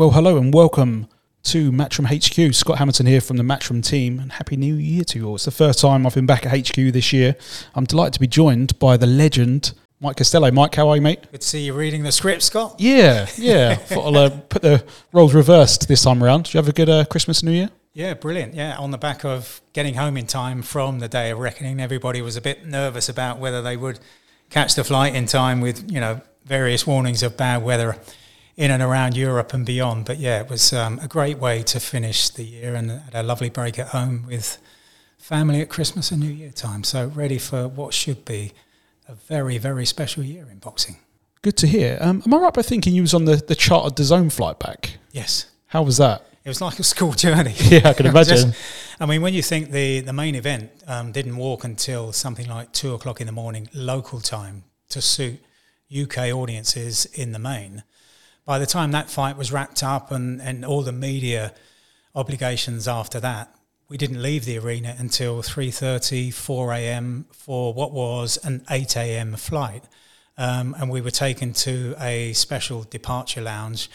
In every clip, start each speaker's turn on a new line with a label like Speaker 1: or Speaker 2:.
Speaker 1: Well, hello and welcome to Matchroom HQ. Scott Hammerton here from the Matchroom team, and Happy New Year to you all. It's the first time I've been back at HQ this year. I'm delighted to be joined by the legend, Mike Costello. Mike, how are you, mate?
Speaker 2: Good to see you reading the script, Scott.
Speaker 1: Yeah, yeah. Thought I'll uh, put the roles reversed this time around. Did you have a good uh, Christmas New Year?
Speaker 2: Yeah, brilliant. Yeah, on the back of getting home in time from the day of reckoning, everybody was a bit nervous about whether they would catch the flight in time with, you know, various warnings of bad weather in and around Europe and beyond. But yeah, it was um, a great way to finish the year and had a lovely break at home with family at Christmas and New Year time. So ready for what should be a very, very special year in boxing.
Speaker 1: Good to hear. Um, am I right by thinking you was on the, the chartered DAZN flight back?
Speaker 2: Yes.
Speaker 1: How was that?
Speaker 2: It was like a school journey.
Speaker 1: Yeah, I can imagine. Just,
Speaker 2: I mean, when you think the, the main event um, didn't walk until something like two o'clock in the morning local time to suit UK audiences in the main, by the time that fight was wrapped up and, and all the media obligations after that, we didn't leave the arena until 3.30, 4 a.m. for what was an 8 a.m. flight. Um, and we were taken to a special departure lounge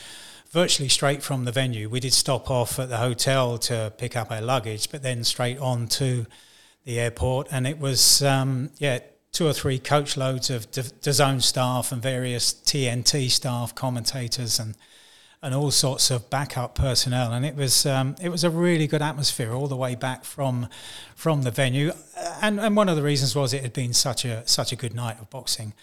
Speaker 2: virtually straight from the venue. We did stop off at the hotel to pick up our luggage, but then straight on to the airport. And it was, um, yeah, two or three coach loads of DAZN staff and various TNT staff, commentators, and and all sorts of backup personnel. And it was um, it was a really good atmosphere all the way back from from the venue. And and one of the reasons was it had been such a such a good night of boxing.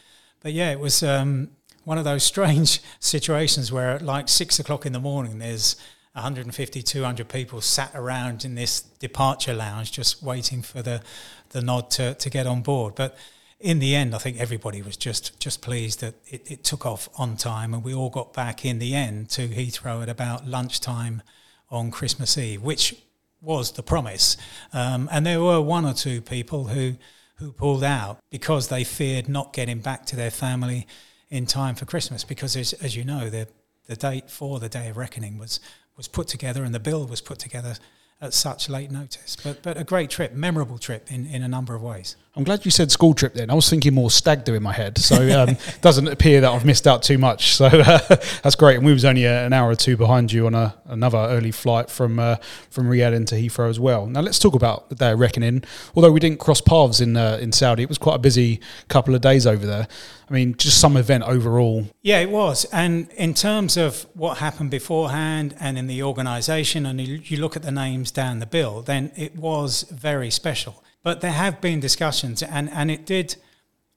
Speaker 2: But yeah, it was um, one of those strange situations where at like six o'clock in the morning, there's 150, 200 people sat around in this departure lounge just waiting for the the nod to, to get on board. But in the end, I think everybody was just just pleased that it, it, took off on time, and we all got back in the end to Heathrow at about lunchtime on Christmas Eve, which was the promise. Um, and there were one or two people who who pulled out because they feared not getting back to their family in time for Christmas. Because as, as you know, the the date for the Day of Reckoning was was put together, and the bill was put together at such late notice. But but a great trip, memorable trip in, in a number of ways.
Speaker 1: I'm glad you said school trip then. I was thinking more stag do in my head. So it um, doesn't appear that I've missed out too much. So uh, that's great. And we was only a, an hour or two behind you on a, another early flight from uh, from Riyadh into Heathrow as well. Now let's talk about the day of reckoning. Although we didn't cross paths in uh, in Saudi, it was quite a busy couple of days over there. I mean, just some event overall.
Speaker 2: Yeah, it was. And in terms of what happened beforehand and in the organisation, and you look at the names down the bill, then it was very special. But there have been discussions, and, and it did,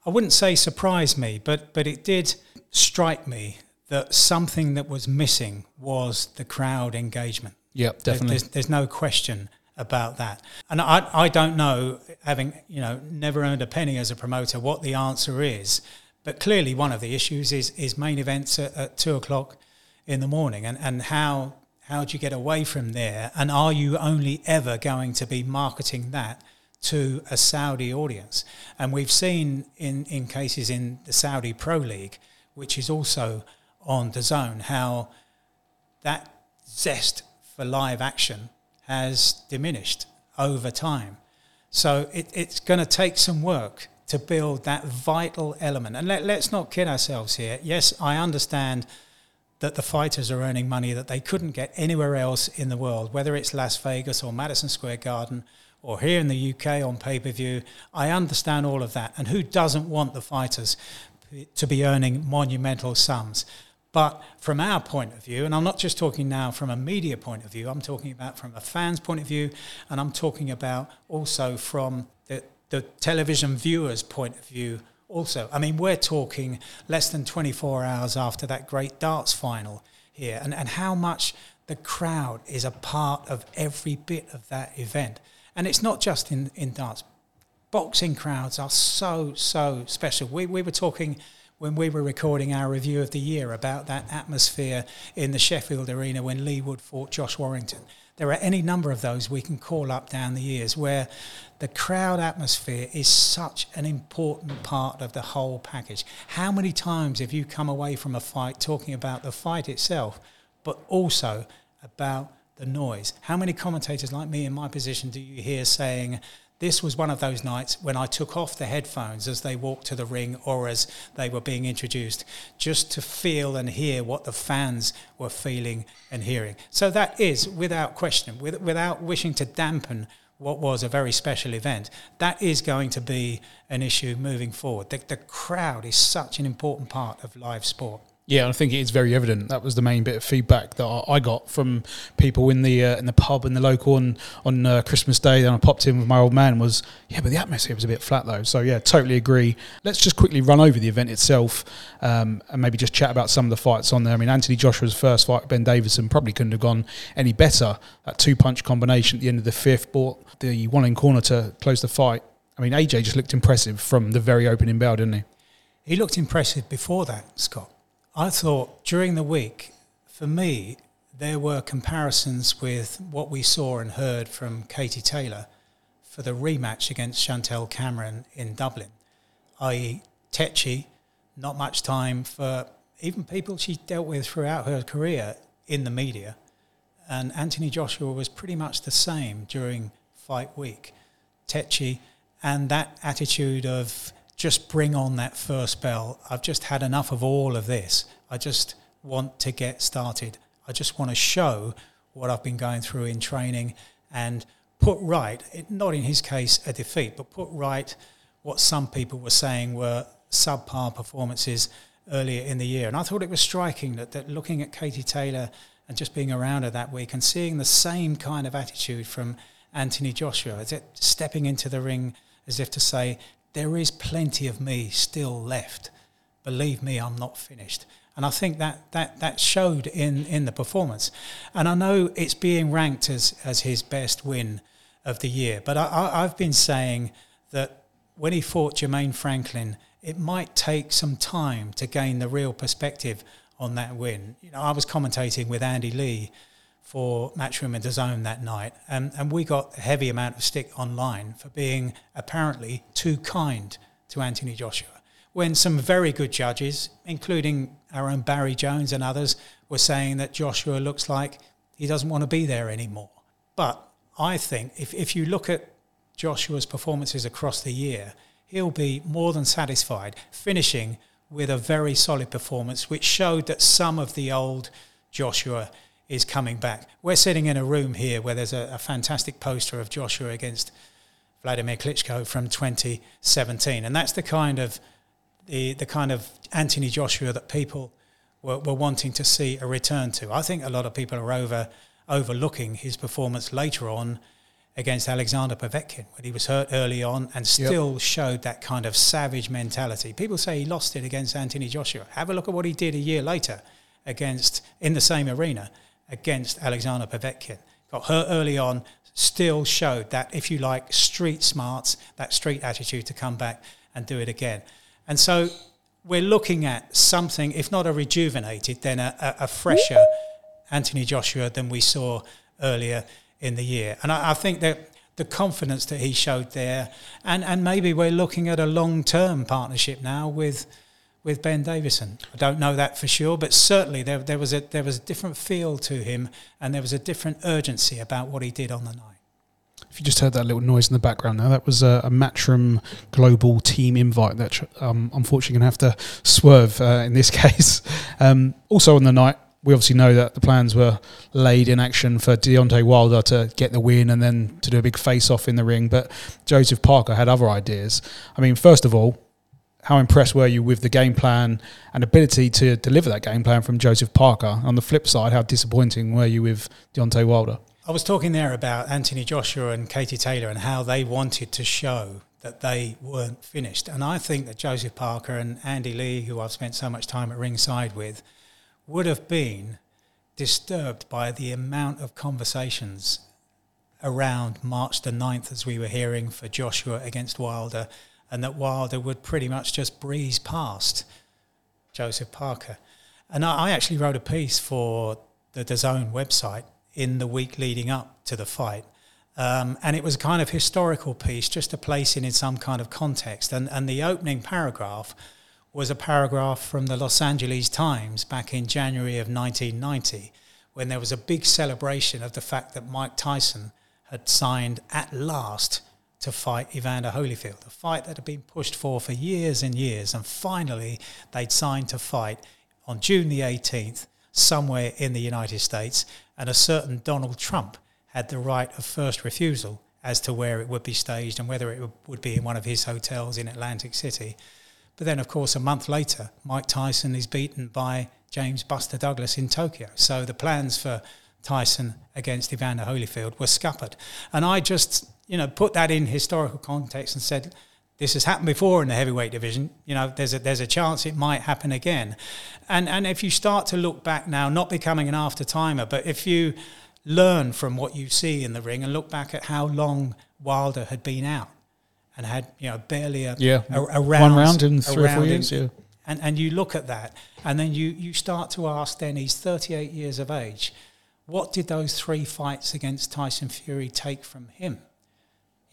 Speaker 2: I wouldn't say surprise me, but, but it did strike me that something that was missing was the crowd engagement.
Speaker 1: Yep, definitely.
Speaker 2: There's, there's no question about that. And I, I don't know, having you know never earned a penny as a promoter, what the answer is. But clearly, one of the issues is is main events at, at two o'clock in the morning, and, and how how do you get away from there? And are you only ever going to be marketing that to a Saudi audience. And we've seen in, in cases in the Saudi Pro League, which is also on DAZN, how that zest for live action has diminished over time. So it, it's going to take some work to build that vital element. And let, let's not kid ourselves here. Yes, I understand that the fighters are earning money that they couldn't get anywhere else in the world, whether it's Las Vegas or Madison Square Garden or here in the UK on pay per view. I understand all of that. And who doesn't want the fighters to be earning monumental sums? But from our point of view, and I'm not just talking now from a media point of view, I'm talking about from a fan's point of view, and I'm talking about also from the, the television viewer's point of view also. I mean, we're talking less than 24 hours after that great darts final here, and, and how much the crowd is a part of every bit of that event. And it's not just in, in darts. Boxing crowds are so, so special. We, we were talking when we were recording our review of the year about that atmosphere in the Sheffield Arena when Leigh Wood fought Josh Warrington. There are any number of those we can call up down the years where the crowd atmosphere is such an important part of the whole package. How many times have you come away from a fight talking about the fight itself, but also about the noise. How many commentators like me in my position do you hear saying This was one of those nights when I took off the headphones as they walked to the ring or as they were being introduced, just to feel and hear what the fans were feeling and hearing. So that is, without question, with, without wishing to dampen what was a very special event, that is going to be an issue moving forward. The, the crowd is such an important part of live sport.
Speaker 1: Yeah, I think it is very evident. That was the main bit of feedback that I got from people in the uh, in the pub in the local on on uh, Christmas Day. Then I popped in with my old man. Was yeah, but the atmosphere was a bit flat though. So yeah, totally agree. Let's just quickly run over the event itself um, and maybe just chat about some of the fights on there. I mean, Anthony Joshua's first fight, Ben Davison, probably couldn't have gone any better. That two punch combination at the end of the fifth brought the Wallin corner to close the fight. I mean, AJ just looked impressive from the very opening bell, didn't he?
Speaker 2: He looked impressive before that, Scott. I thought during the week, for me, there were comparisons with what we saw and heard from Katie Taylor for the rematch against Chantelle Cameron in Dublin, i.e., Tetchy, not much time for even people she dealt with throughout her career in the media. And Anthony Joshua was pretty much the same during fight week. Tetchy and that attitude of just bring on that first bell. I've just had enough of all of this. I just want to get started. I just want to show what I've been going through in training and put right, not in his case a defeat, but put right what some people were saying were subpar performances earlier in the year. And I thought it was striking that, that looking at Katie Taylor and just being around her that week and seeing the same kind of attitude from Anthony Joshua, as it stepping into the ring as if to say, there is plenty of me still left. Believe me, I'm not finished. And I think that, that, that showed in, in the performance. And I know it's being ranked as, as his best win of the year. But I, I've been saying that when he fought Jermaine Franklin, it might take some time to gain the real perspective on that win. You know, I was commentating with Andy Lee for Matchroom and DAZN that night, and, and we got a heavy amount of stick online for being apparently too kind to Anthony Joshua. When some very good judges, including our own Barry Jones and others, were saying that Joshua looks like he doesn't want to be there anymore. But I think if, if you look at Joshua's performances across the year, he'll be more than satisfied, finishing with a very solid performance, which showed that some of the old Joshua is coming back. We're sitting in a room here where there's a, a fantastic poster of Joshua against Vladimir Klitschko from 2017, and that's the kind of the the kind of Anthony Joshua that people were, were wanting to see a return to. I think a lot of people are over overlooking his performance later on against Alexander Povetkin when he was hurt early on and still yep. showed that kind of savage mentality. People say he lost it against Anthony Joshua. Have a look at what he did a year later against in the same arena against Alexander Povetkin. Got hurt early on, still showed that, if you like, street smarts, that street attitude to come back and do it again. And so we're looking at something, if not a rejuvenated, then a, a, fresher Anthony Joshua than we saw earlier in the year. And I, I think that the confidence that he showed there, and, and maybe we're looking at a long term partnership now with with Ben Davison. I don't know that for sure, but certainly there, there, was a, there was a different feel to him and there was a different urgency about what he did on the night.
Speaker 1: If you just heard that little noise in the background now, that was a, a Matchroom Global team invite that um, unfortunately going to have to swerve uh, in this case. Um, also on the night, we obviously know that the plans were laid in action for Deontay Wilder to get the win and then to do a big face off in the ring. But Joseph Parker had other ideas. I mean, first of all, how impressed were you with the game plan and ability to deliver that game plan from Joseph Parker? On the flip side, how disappointing were you with Deontay Wilder?
Speaker 2: I was talking there about Anthony Joshua and Katie Taylor and how they wanted to show that they weren't finished. And I think that Joseph Parker and Andy Lee, who I've spent so much time at ringside with, would have been disturbed by the amount of conversations around March the 9th, as we were hearing for Joshua against Wilder and that Wilder would pretty much just breeze past Joseph Parker. And I, I actually wrote a piece for the DAZN website in the week leading up to the fight. Um, and it was a kind of historical piece just to place it in some kind of context. And, and the opening paragraph was a paragraph from the Los Angeles Times back in January of 1990 when there was a big celebration of the fact that Mike Tyson had signed at last to fight Evander Holyfield, a fight that had been pushed for for years and years. And finally, they'd signed to fight on June the 18th, somewhere in the United States. And a certain Donald Trump had the right of first refusal as to where it would be staged and whether it would be in one of his hotels in Atlantic City. But then, of course, a month later, Mike Tyson is beaten by James Buster Douglas in Tokyo. So the plans for Tyson against Evander Holyfield were scuppered. And I just, you know, put that in historical context and said, this has happened before in the heavyweight division. You know, there's a there's a chance it might happen again. And and if you start to look back now, not becoming an after timer, but if you learn from what you see in the ring and look back at how long Wilder had been out and had you know barely a,
Speaker 1: yeah
Speaker 2: a,
Speaker 1: a round, one round in three or four years.
Speaker 2: In,
Speaker 1: yeah.
Speaker 2: And and you look at that, and then you you start to ask. Then he's 38 years of age. What did those three fights against Tyson Fury take from him?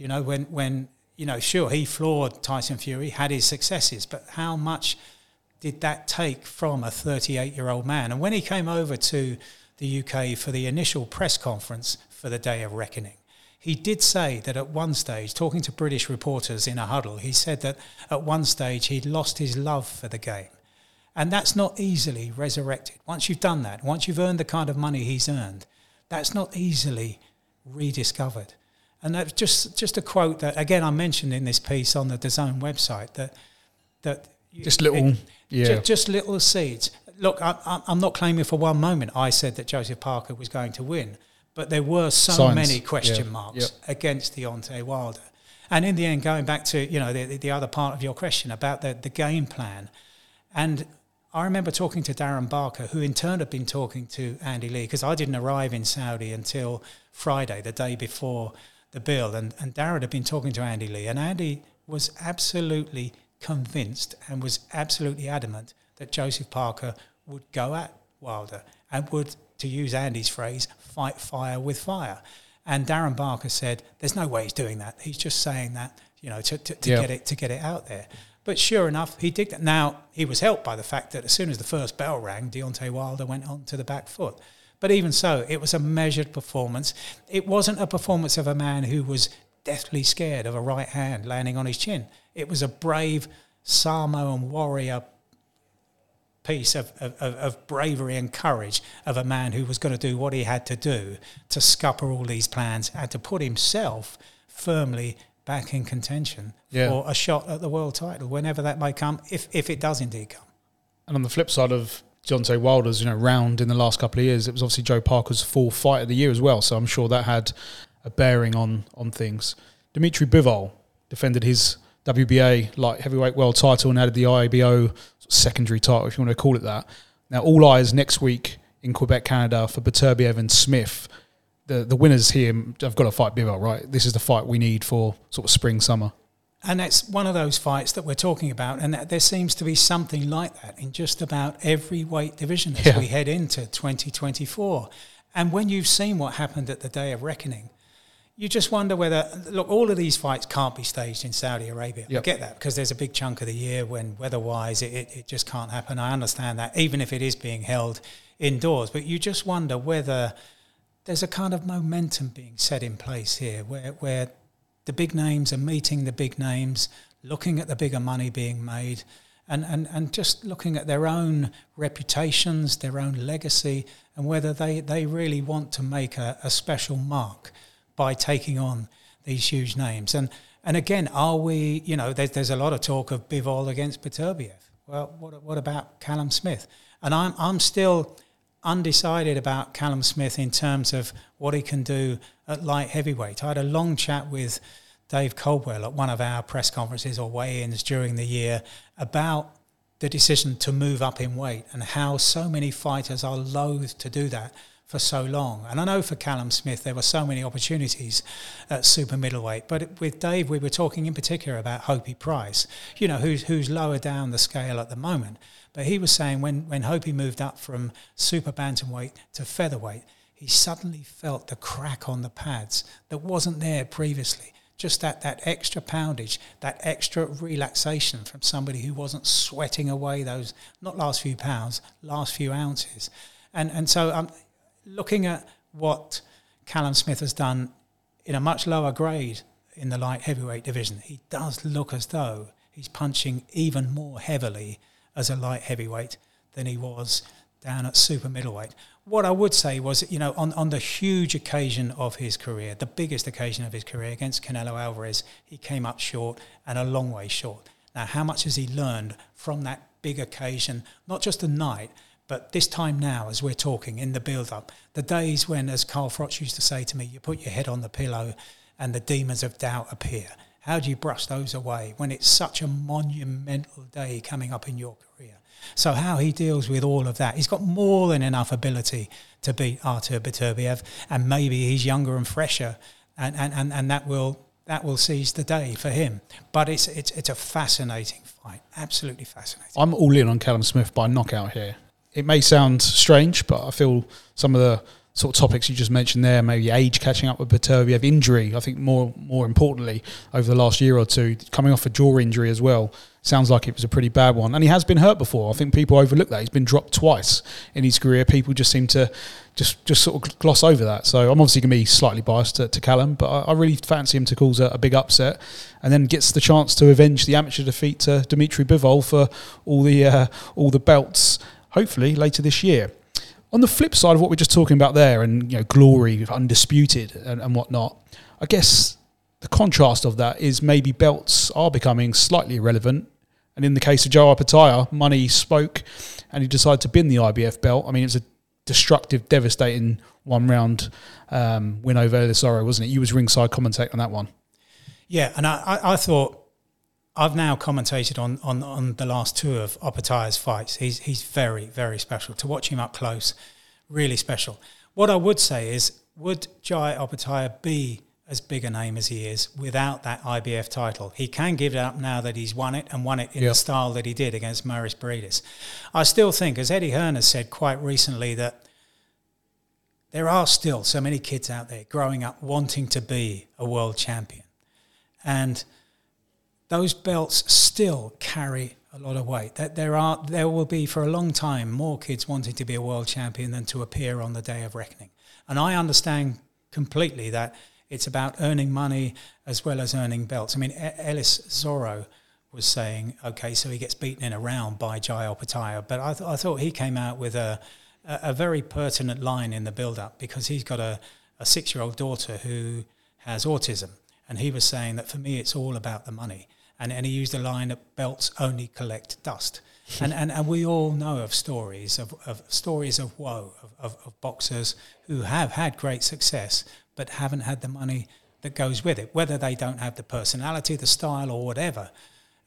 Speaker 2: You know, when when you know, sure he floored Tyson Fury, had his successes, but how much did that take from a 38 year old man? And when he came over to the UK for the initial press conference for the Day of Reckoning. He did say that at one stage, talking to British reporters in a huddle, he said that at one stage he'd lost his love for the game. And that's not easily resurrected. Once you've done that, once you've earned the kind of money he's earned, that's not easily rediscovered. And that's just just a quote that again I mentioned in this piece on the DAZN website that that
Speaker 1: just little it, yeah
Speaker 2: just, just, little seeds look, I, am not claiming for one moment I said that Joseph Parker was going to win, but there were so Signs. many question yeah. marks yep. against Deontay Wilder. And in the end, going back to you know the, the other part of your question about the, the game plan, and I remember talking to Darren Barker, who in turn had been talking to Andy Lee, because I didn't arrive in Saudi until Friday, the day before the bill. And, and Darren had been talking to Andy Lee, and Andy was absolutely convinced and was absolutely adamant that Joseph Parker would go at Wilder and would, to use Andy's phrase, fight fire with fire. And Darren Barker said, "There's no way he's doing that. He's just saying that, you know, to, to, to get it to get it out there." But sure enough, he did that. Now he was helped by the fact that as soon as the first bell rang, Deontay Wilder went on to the back foot. But even so, it was a measured performance. It wasn't a performance of a man who was deathly scared of a right hand landing on his chin. It was a brave Samoan warrior piece of, of, of, bravery and courage of a man who was going to do what he had to do to scupper all these plans and to put himself firmly back in contention yeah. for a shot at the world title whenever that may come, if, if it does indeed come.
Speaker 1: And on the flip side of Deontay Wilder's, you know, round in the last couple of years, it was obviously Joe Parker's fourth fight of the year as well. So I'm sure that had a bearing on on things. Dimitri Bivol defended his WBA light heavyweight world title and added the IBO secondary title, if you want to call it that. Now, all eyes next week in Quebec, Canada for Beterbiev and Smith. The the winners here have got to fight Bivol, right? This is the fight we need for sort of spring, summer.
Speaker 2: And that's one of those fights that we're talking about, and that there seems to be something like that in just about every weight division as yeah. we head into 2024. And when you've seen what happened at the Day of Reckoning, you just wonder whether look all of these fights can't be staged in Saudi Arabia. Yep. I get that because there's a big chunk of the year when weather-wise it, it, it, just can't happen. I understand that even if it is being held indoors, but you just wonder whether there's a kind of momentum being set in place here where where the big names are meeting the big names, looking at the bigger money being made. And, and, and just looking at their own reputations, their own legacy, and whether they, they really want to make a, a special mark by taking on these huge names. And and again, are we? You know, there's there's a lot of talk of Bivol against Beterbiev. Well, what what about Callum Smith? And I'm I'm still undecided about Callum Smith in terms of what he can do at light heavyweight. I had a long chat with Dave Coldwell at one of our press conferences or weigh-ins during the year about the decision to move up in weight and how so many fighters are loath to do that for so long. And I know for Callum Smith, there were so many opportunities at super middleweight. But with Dave, we were talking in particular about Hopey Price, you know, who's, who's lower down the scale at the moment. But he was saying when, when Hopey moved up from super bantamweight to featherweight, he suddenly felt the crack on the pads that wasn't there previously. Just that, that extra poundage, that extra relaxation from somebody who wasn't sweating away those, not last few pounds, last few ounces. And, and so um, looking at what Callum Smith has done in a much lower grade in the light heavyweight division. He does look as though he's punching even more heavily as a light heavyweight than he was down at super middleweight. What I would say was, you know, on, on the huge occasion of his career, the biggest occasion of his career against Canelo Alvarez, he came up short and a long way short. Now, how much has he learned from that big occasion, not just the night, but this time now, as we're talking in the build up, the days when, as Carl Froch used to say to me, you put your head on the pillow and the demons of doubt appear. How do you brush those away when it's such a monumental day coming up in your career? So how he deals with all of that, he's got more than enough ability to beat Artur Beterbiev, and maybe he's younger and fresher, and, and, and, and that will that will seize the day for him. But it's it's it's a fascinating fight, absolutely fascinating.
Speaker 1: I'm all in on Callum Smith by knockout here. It may sound strange, but I feel some of the sort of topics you just mentioned there, maybe age catching up with Beterbiev, injury. I think more more importantly over the last year or two, coming off a jaw injury as well. Sounds like it was a pretty bad one, and he has been hurt before. I think people overlook that he's been dropped twice in his career. People just seem to just just sort of gloss over that. So I'm obviously going to be slightly biased to, to Callum, but I, I, really fancy him to cause a, a, big upset, and then gets the chance to avenge the amateur defeat to Dimitri Bivol for all the uh, all the belts. Hopefully later this year on the flip side of what we're just talking about there, and you know, glory, undisputed, and, and whatnot, I guess the contrast of that is maybe belts are becoming slightly irrelevant. And in the case of Joe Opetaia, money spoke, and he decided to bin the IBF belt. I mean, it's a destructive, devastating one round um, win over Ellis Zorro, wasn't it? You was ringside commentating on that one.
Speaker 2: Yeah, and I, I thought I've now commentated on, on, on the last two of Opetaia's fights. He's, he's very, very special. To watch him up close, really special. What I would say is, would Jai Opetaia be as big a name as he is without that IBF title? He can give it up now that he's won it and won it in yep. the style that he did against Mairis Briedis. I still think, as Eddie Hearn has said quite recently, that there are still so many kids out there growing up wanting to be a world champion. And – those belts still carry a lot of weight. That there are there will be for a long time more kids wanting to be a world champion than to appear on the day of reckoning. And I understand completely that it's about earning money as well as earning belts. I mean, Ellis Zorro was saying, okay, so he gets beaten in a round by Jai Opetaia, but I, th- I thought he came out with a, a, a very pertinent line in the build-up because he's got a, a six-year-old daughter who has autism, and he was saying that for me, it's all about the money and, and he used a line that belts only collect dust. and, and, and we all know of stories of, of stories of woe of, of, of, boxers who have had great success but haven't had the money that goes with it, whether they don't have the personality, the style, or whatever.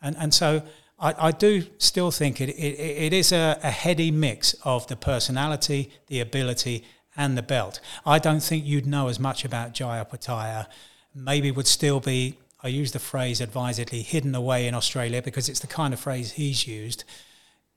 Speaker 2: And and so I, I do still think it, it, it is a, a heady mix of the personality, the ability, and the belt. I don't think you'd know as much about Jai Opetaia. Maybe would still be I use the phrase advisedly hidden away in Australia because it's the kind of phrase he's used.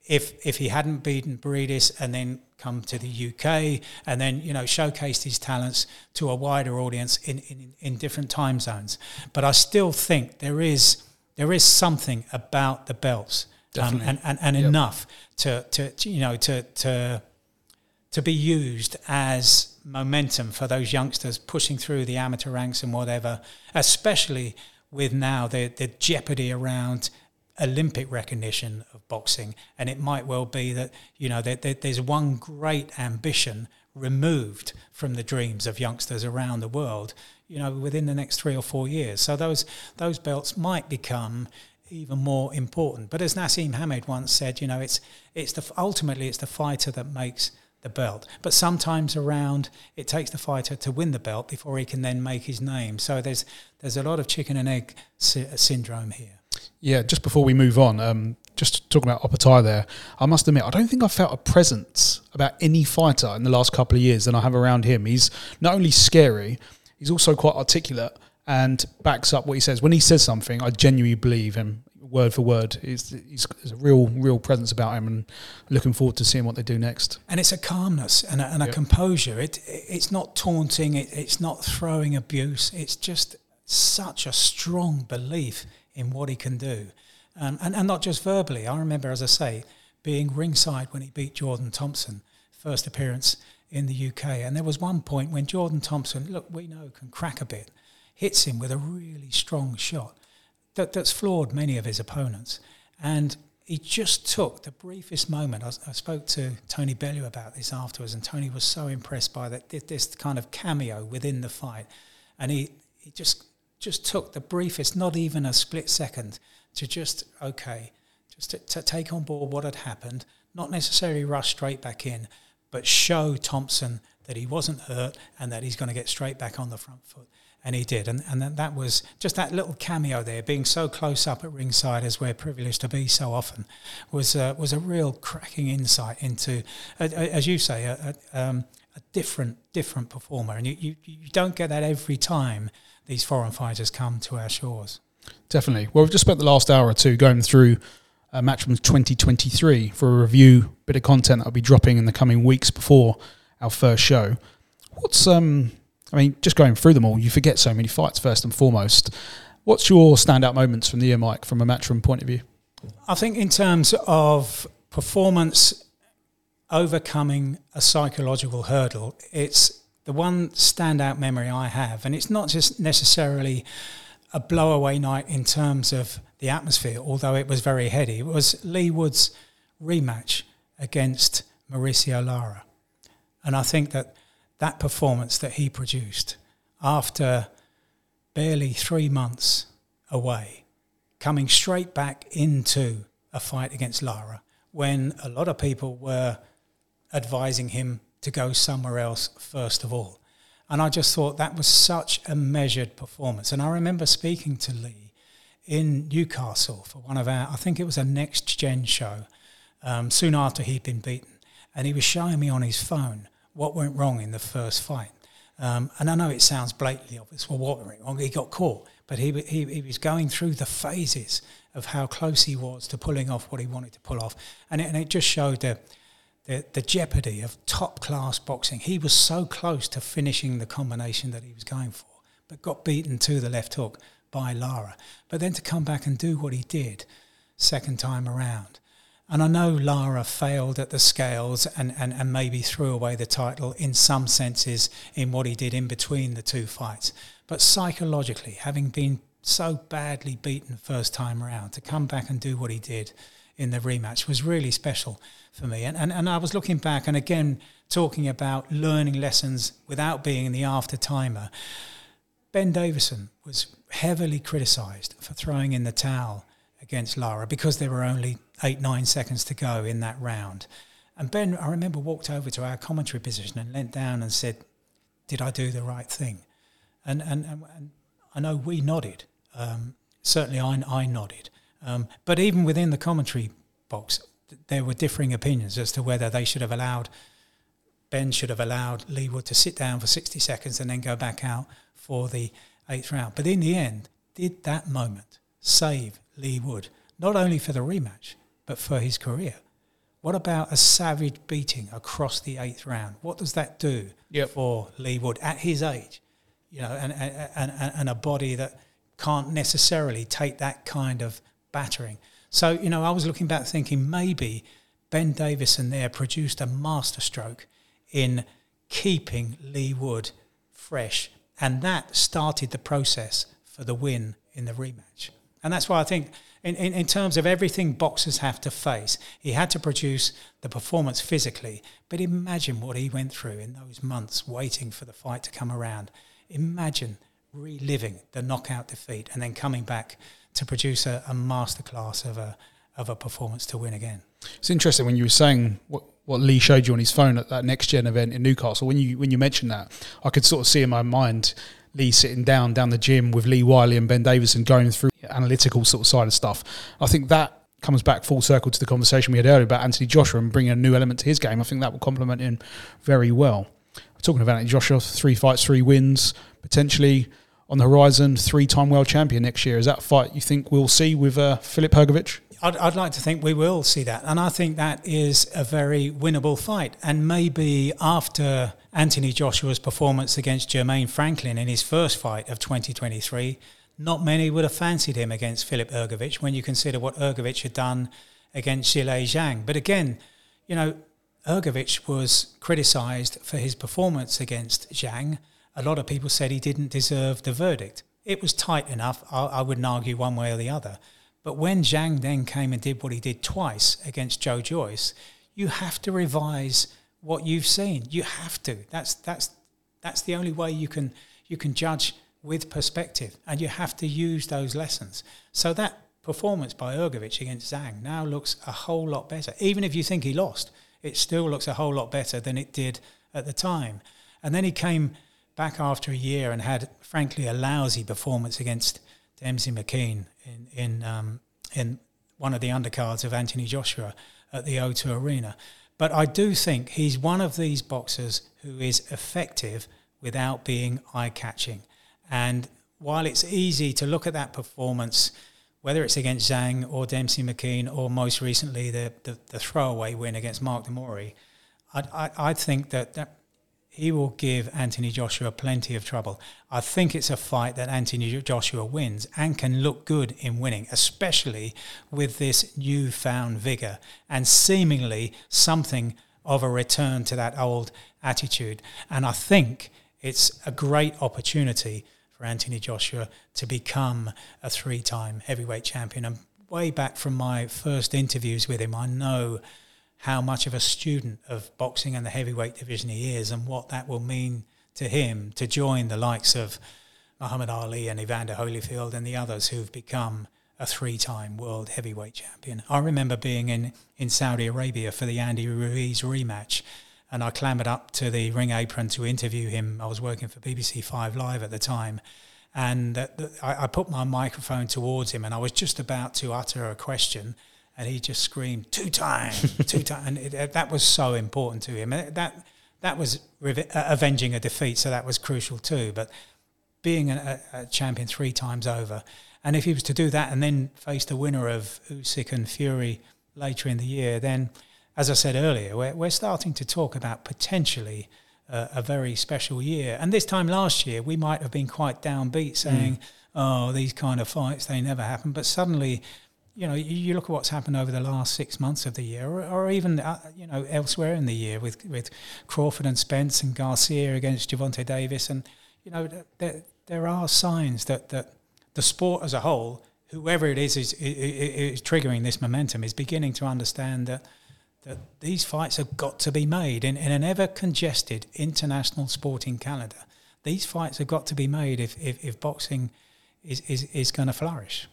Speaker 2: If if he hadn't beaten Briedis and then come to the UK and then you know showcased his talents to a wider audience in, in, in different time zones, but I still think there is there is something about the belts um, and and, and yep. enough to, to you know to to to be used as momentum for those youngsters pushing through the amateur ranks and whatever, especially with now the, the jeopardy around Olympic recognition of boxing. And it might well be that, you know, that, that there's one great ambition removed from the dreams of youngsters around the world, you know, within the next three or four years. So those those belts might become even more important. But as Naseem Hamed once said, you know, it's it's the ultimately it's the fighter that makes the belt. But sometimes around it takes the fighter to win the belt before he can then make his name. So there's there's a lot of chicken and egg sy- syndrome here.
Speaker 1: Yeah, just before we move on, um, just talking about Opetaia there, I must admit I don't think I've felt a presence about any fighter in the last couple of years than I have around him. He's not only scary, he's also quite articulate and backs up what he says. When he says something, I genuinely believe him word for word. He's, he's, a real, real presence about him, and looking forward to seeing what they do next.
Speaker 2: And it's a calmness and a, and a yep. composure. It, it's not taunting. It, it's not throwing abuse. It's just such a strong belief in what he can do, um, and and not just verbally. I remember, as I say, being ringside when he beat Jordan Thompson, first appearance in the UK, and there was one point when Jordan Thompson, look, we know can crack a bit hits him with a really strong shot that, that's floored many of his opponents. And he just took the briefest moment. I, I, spoke to Tony Bellew about this afterwards, and Tony was so impressed by that this kind of cameo within the fight, and he, he just just took the briefest, not even a split second, to just okay, just to, to take on board what had happened, not necessarily rush straight back in, but show Thompson that he wasn't hurt and that he's going to get straight back on the front foot and he did. And, and that was just that little cameo there, being so close up at ringside as we're privileged to be so often, was uh, was a real cracking insight into, uh, as you say, a, a, um, a, different different performer. And you, you, you don't get that every time these foreign fighters come to our shores.
Speaker 1: Definitely. Well, we've just spent the last hour or two going through uh, Matchroom 2023 for a review, bit of content that'll be dropping in the coming weeks before our first show. What's um I mean, just going through them all, you forget so many fights first and foremost. What's your standout moments from the year, Mike, from a matchroom point of view?
Speaker 2: I think in terms of performance overcoming a psychological hurdle, it's the one standout memory I have, and it's not just necessarily a blowaway night in terms of the atmosphere, although it was very heady. It was Leigh Wood's rematch against Mauricio Lara. And I think that that performance that he produced after barely three months away, coming straight back into a fight against Lara when a lot of people were advising him to go somewhere else first of all. And I just thought that was such a measured performance. And I remember speaking to Leigh in Newcastle for one of our, I think it was a next gen show, um, soon after he'd been beaten. And he was showing me on his phone what went wrong in the first fight. Um, and I know it sounds blatantly obvious. Well, what went wrong? He got caught, but he, he, he was going through the phases of how close he was to pulling off what he wanted to pull off, and it, and it just showed the, the the jeopardy of top class boxing. He was so close to finishing the combination that he was going for, but got beaten to the left hook by Lara. But then to come back and do what he did second time around and I know Lara failed at the scales and, and, and maybe threw away the title in some senses in what he did in between the two fights. But psychologically, having been so badly beaten first time around, to come back and do what he did in the rematch was really special for me. And, and, and I was looking back and again talking about learning lessons without being in the after timer. Ben Davison was heavily criticised for throwing in the towel against Lara because there were only eight, nine seconds to go in that round. And Ben, I remember, walked over to our commentary position and leant down and said, Did I do the right thing? And, and, and, and I know we nodded. Um, certainly I, I nodded. Um, but even within the commentary box, there were differing opinions as to whether they should have allowed, Ben should have allowed Leigh Wood to sit down for 60 seconds and then go back out for the eighth round. But in the end, did that moment save Leigh Wood, not only for the rematch, but for his career. What about a savage beating across the eighth round? What does that do yep. for Leigh Wood at his age? You know, and, and, and, and a body that can't necessarily take that kind of battering. So, you know, I was looking back thinking maybe Ben Davison there produced a masterstroke in keeping Leigh Wood fresh. And that started the process for the win in the rematch. And that's why I think, in, in, in, terms of everything boxers have to face, he had to produce the performance physically. But imagine what he went through in those months waiting for the fight to come around. Imagine reliving the knockout defeat and then coming back to produce a, a masterclass of a, of a performance to win again.
Speaker 1: It's interesting when you were saying what, what Leigh showed you on his phone at that next gen event in Newcastle. When you when you mentioned that, I could sort of see in my mind Leigh sitting down down the gym with Lee Wylie and Ben Davison going through analytical sort of side of stuff. I think that comes back full circle to the conversation we had earlier about Anthony Joshua and bringing a new element to his game. I think that will complement him very well. Talking about Anthony Joshua, three fights, three wins, potentially on the horizon, three-time world champion next year. Is that fight you think we'll see with uh, Filip Hrgovic?
Speaker 2: I'd, I'd, like to think we will see that. And I think that is a very winnable fight. And maybe after Anthony Joshua's performance against Jermaine Franklin in his first fight of 2023, not many would have fancied him against Filip Hrgovic when you consider what Hrgovic had done against Zhilei Zhang. But again, you know, Hrgovic was criticised for his performance against Zhang. A lot of people said he didn't deserve the verdict. it was tight enough. I, I wouldn't argue one way or the other. But when Zhang then came and did what he did twice against Joe Joyce, you have to revise what you've seen. You have to. That's that's that's the only way you can you can judge with perspective, and you have to use those lessons. So that performance by Hrgovic against Zhang now looks a whole lot better. Even if you think he lost, it still looks a whole lot better than it did at the time. And then he came back after a year and had, frankly, a lousy performance against Dempsey McKean in in um, in one of the undercards of Anthony Joshua at the O2 Arena. But I do think he's one of these boxers who is effective without being eye catching. And while it's easy to look at that performance, whether it's against Zhang or Dempsey McKean or most recently the, the, the throwaway win against Mark de Mori, I, I, I think that, that he will give Anthony Joshua plenty of trouble. I think it's a fight that Anthony Joshua wins and can look good in winning, especially with this newfound vigour and seemingly something of a return to that old attitude. And I think it's a great opportunity for Anthony Joshua to become a three time heavyweight champion. And way back from my first interviews with him, I know how much of a student of boxing and the heavyweight division he is and what that will mean to him to join the likes of Muhammad Ali and Evander Holyfield and the others who've become a three-time world heavyweight champion. I remember being in, in Saudi Arabia for the Andy Ruiz rematch and I clambered up to the ring apron to interview him. I was working for BBC Five Live at the time and I, I put my microphone towards him and I was just about to utter a question and he just screamed two times, two times, and it, that was so important to him. That that was uh, avenging a defeat, so that was crucial too. But being a, a, champion three times over, and if he was to do that and then face the winner of Usyk and Fury later in the year, then, as I said earlier, we're, we're starting to talk about potentially uh, a very special year. And this time last year, we might have been quite downbeat, saying, mm. "Oh, these kind of fights they never happen." But suddenly you know, you look at what's happened over the last six months of the year, or, or even uh, you know elsewhere in the year with with Crawford and Spence and Garcia against Gervonta Davis, and you know there there are signs that that the sport as a whole, whoever it is, is, is, is triggering this momentum, is beginning to understand that that these fights have got to be made in, in an ever congested international sporting calendar. These fights have got to be made if if, if boxing is, is, is going to flourish.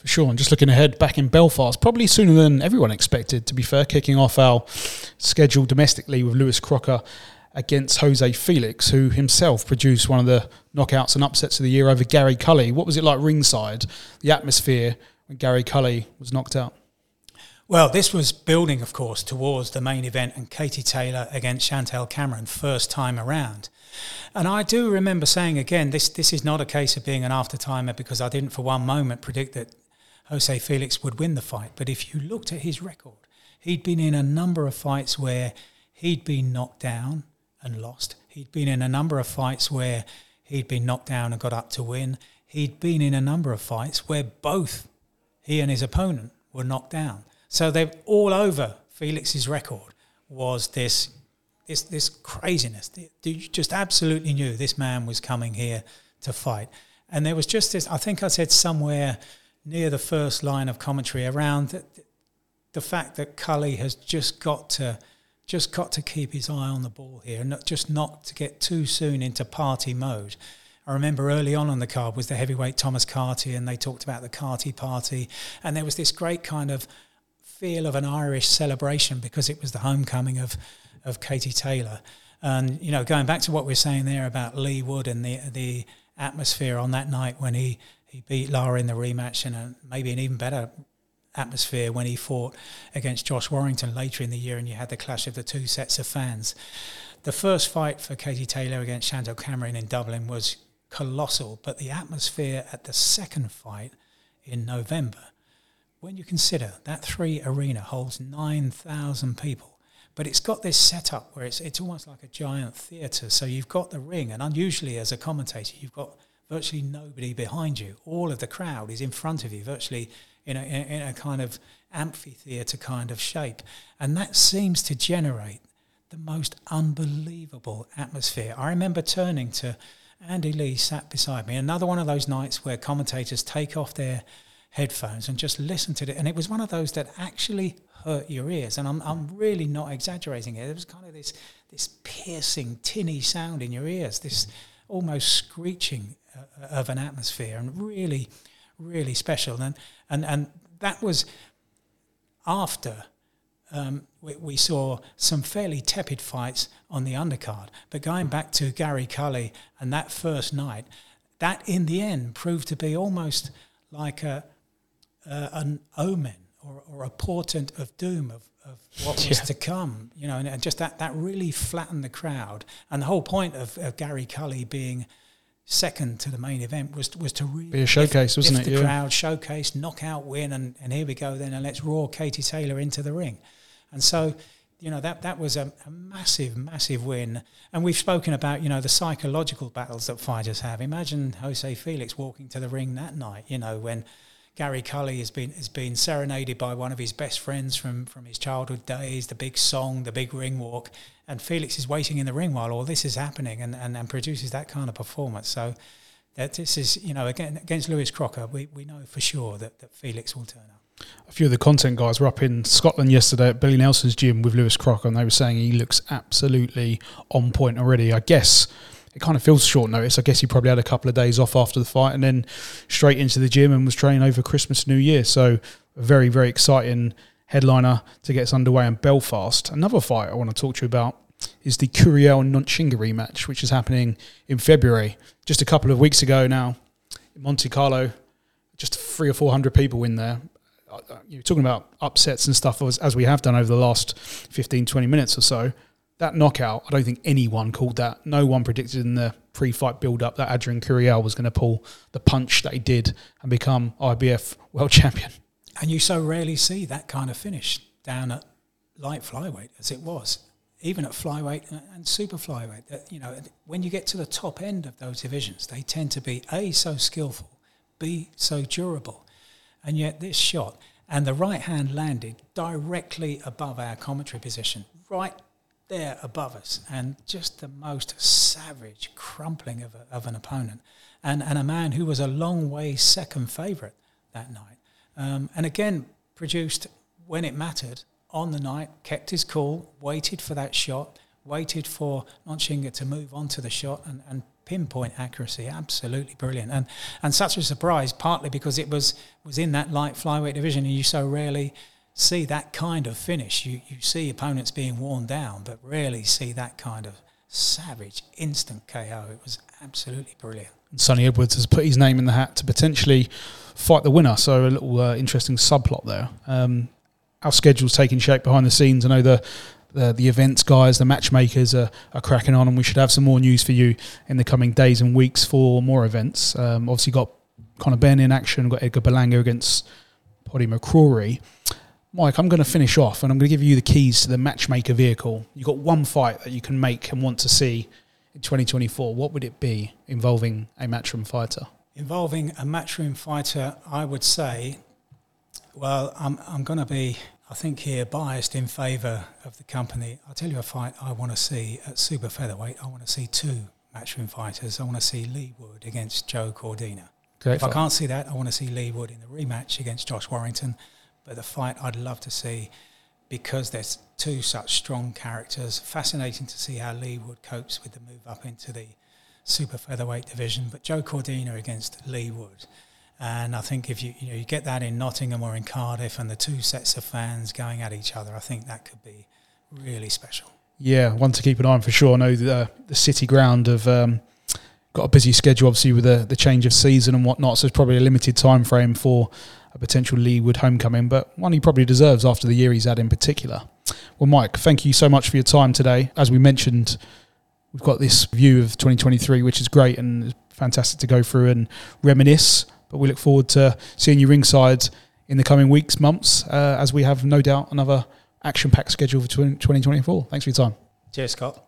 Speaker 1: For sure. And just looking ahead, back in Belfast, probably sooner than everyone expected, to be fair, kicking off our schedule domestically with Lewis Crocker against Jose Felix, who himself produced one of the knockouts and upsets of the year over Gary Cully. What was it like ringside, the atmosphere when Gary Cully was knocked out?
Speaker 2: Well, this was building, of course, towards the main event and Katie Taylor against Chantelle Cameron, first time around. And I do remember saying again, this this is not a case of being an after timer because I didn't for one moment predict that Jose Felix would win the fight. But if you looked at his record, he'd been in a number of fights where he'd been knocked down and lost. He'd been in a number of fights where he'd been knocked down and got up to win. He'd been in a number of fights where both he and his opponent were knocked down. So they're all over Felix's record was this this this craziness. You just absolutely knew this man was coming here to fight. And there was just this I think I said somewhere near the first line of commentary around the, the fact that Cully has just got to just got to keep his eye on the ball here and not, just not to get too soon into party mode. I remember early on on the card was the heavyweight Thomas Carty, and they talked about the Carty party, and there was this great kind of feel of an Irish celebration because it was the homecoming of of Katie Taylor. And you know, going back to what we are saying there about Leigh Wood and the the atmosphere on that night when he he beat Lara in the rematch and a, maybe an even better atmosphere when he fought against Josh Warrington later in the year and you had the clash of the two sets of fans. The first fight for Katie Taylor against Chantelle Cameron in Dublin was colossal, but the atmosphere at the second fight in November, when you consider that 3Arena holds 9,000 people, but it's got this setup where it's, it's almost like a giant theatre. So you've got the ring, and unusually as a commentator, you've got virtually nobody behind you. All of the crowd is in front of you, virtually in a, in a kind of amphitheatre kind of shape. And that seems to generate the most unbelievable atmosphere. I remember turning to Andy Lee sat beside me. Another one of those nights where commentators take off their headphones and just listen to it. And it was one of those that actually hurt your ears. And I'm, I'm really not exaggerating it. It was kind of this, this piercing, tinny sound in your ears, this almost screeching of an atmosphere, and really, really special. And, and, and that was after um, we, we, saw some fairly tepid fights on the undercard. But going back to Gary Cully and that first night, that in the end proved to be almost like a, uh, an omen or, or, a portent of doom of, of what was yeah. to come, you know, and, and, just that, that really flattened the crowd. And the whole point of, of Gary Cully being second to the main event was was to really
Speaker 1: be a showcase, wasn't it?
Speaker 2: The yeah. crowd showcase, knockout win, and, and here we go then, and let's roar Katie Taylor into the ring. And so, you know, that that was a, a, massive, massive win. And we've spoken about, you know, the psychological battles that fighters have. Imagine Jose Felix walking to the ring that night, you know, when Gary Cully has been has been serenaded by one of his best friends from from his childhood days, the big song, the big ring walk, and Felix is waiting in the ring while all this is happening and, and, and produces that kind of performance. So that this is, you know, again against Lewis Crocker, we, we know for sure that, that Felix will turn up.
Speaker 1: A few of the content guys were up in Scotland yesterday at Billy Nelson's gym with Lewis Crocker, and they were saying he looks absolutely on point already. I guess it kind of feels short notice. I guess he probably had a couple of days off after the fight and then straight into the gym and was training over Christmas, New Year. So a very, very exciting headliner to get us underway in Belfast. Another fight I want to talk to you about is the Curiel Nontshinga rematch, which is happening in February. Just a couple of weeks ago now, in Monte Carlo, just three or four hundred people in there. Uh, uh, you're talking about upsets and stuff as, as we have done over the last 15, 20 minutes or so that knockout, I don't think anyone called that. No one predicted in the pre-fight build-up that Adrian Curiel was going to pull the punch that he did and become IBF world champion.
Speaker 2: And you so rarely see that kind of finish down at light flyweight as it was, even at flyweight and super flyweight. That you know, when you get to the top end of those divisions, they tend to be a so skillful, b so durable, and yet this shot and the right hand landed directly above our commentary position, right there above us and just the most savage crumpling of, a, of an opponent and, and a man who was a long way second favourite that night. Um, and again, produced when it mattered on the night, kept his cool, waited for that shot, waited for Nontshinga to move on to the shot and, and pinpoint accuracy, absolutely brilliant. And and such a surprise, partly because it was was in that light flyweight division and you so rarely see that kind of finish. You, you see opponents being worn down, but rarely see that kind of savage instant KO. It was absolutely brilliant.
Speaker 1: Sunny Edwards has put his name in the hat to potentially fight the winner. So a little uh, interesting subplot there. Um, our schedule's taking shape behind the scenes. I know the the, the events guys, the matchmakers are, are cracking on, and we should have some more news for you in the coming days and weeks for more events. Um, obviously, got Conor Benn in action, got Edgar Berlanga against Paddy McCrory. Mike, I'm going to finish off and I'm going to give you the keys to the matchmaker vehicle. You've got one fight that you can make and want to see in 2024. What would it be involving a matchroom fighter?
Speaker 2: Involving a matchroom fighter, I would say, well, I'm, I'm going to be, I think, here biased in favour of the company. I'll tell you a fight I want to see at super featherweight. I want to see two matchroom fighters. I want to see Leigh Wood against Joe Cordina. Great if fight. I can't see that, I want to see Leigh Wood in the rematch against Josh Warrington. But the fight I'd love to see because there's two such strong characters. Fascinating to see how Leigh Wood copes with the move up into the super featherweight division. But Joe Cordina against Leigh Wood. And I think if you you, know, you get that in Nottingham or in Cardiff and the two sets of fans going at each other, I think that could be really special.
Speaker 1: Yeah, one to keep an eye on for sure. I know the, the city ground of um, got a busy schedule, obviously, with the, the change of season and whatnot. So it's probably a limited time frame for a potential Wood homecoming, but one he probably deserves after the year he's had in particular. Well, Mike, thank you so much for your time today. As we mentioned, we've got this view of 2023, which is great and fantastic to go through and reminisce. But we look forward to seeing you ringside in the coming weeks, months, uh, as we have no doubt another action packed schedule for 2024. Thanks for your time.
Speaker 2: Cheers, Scott.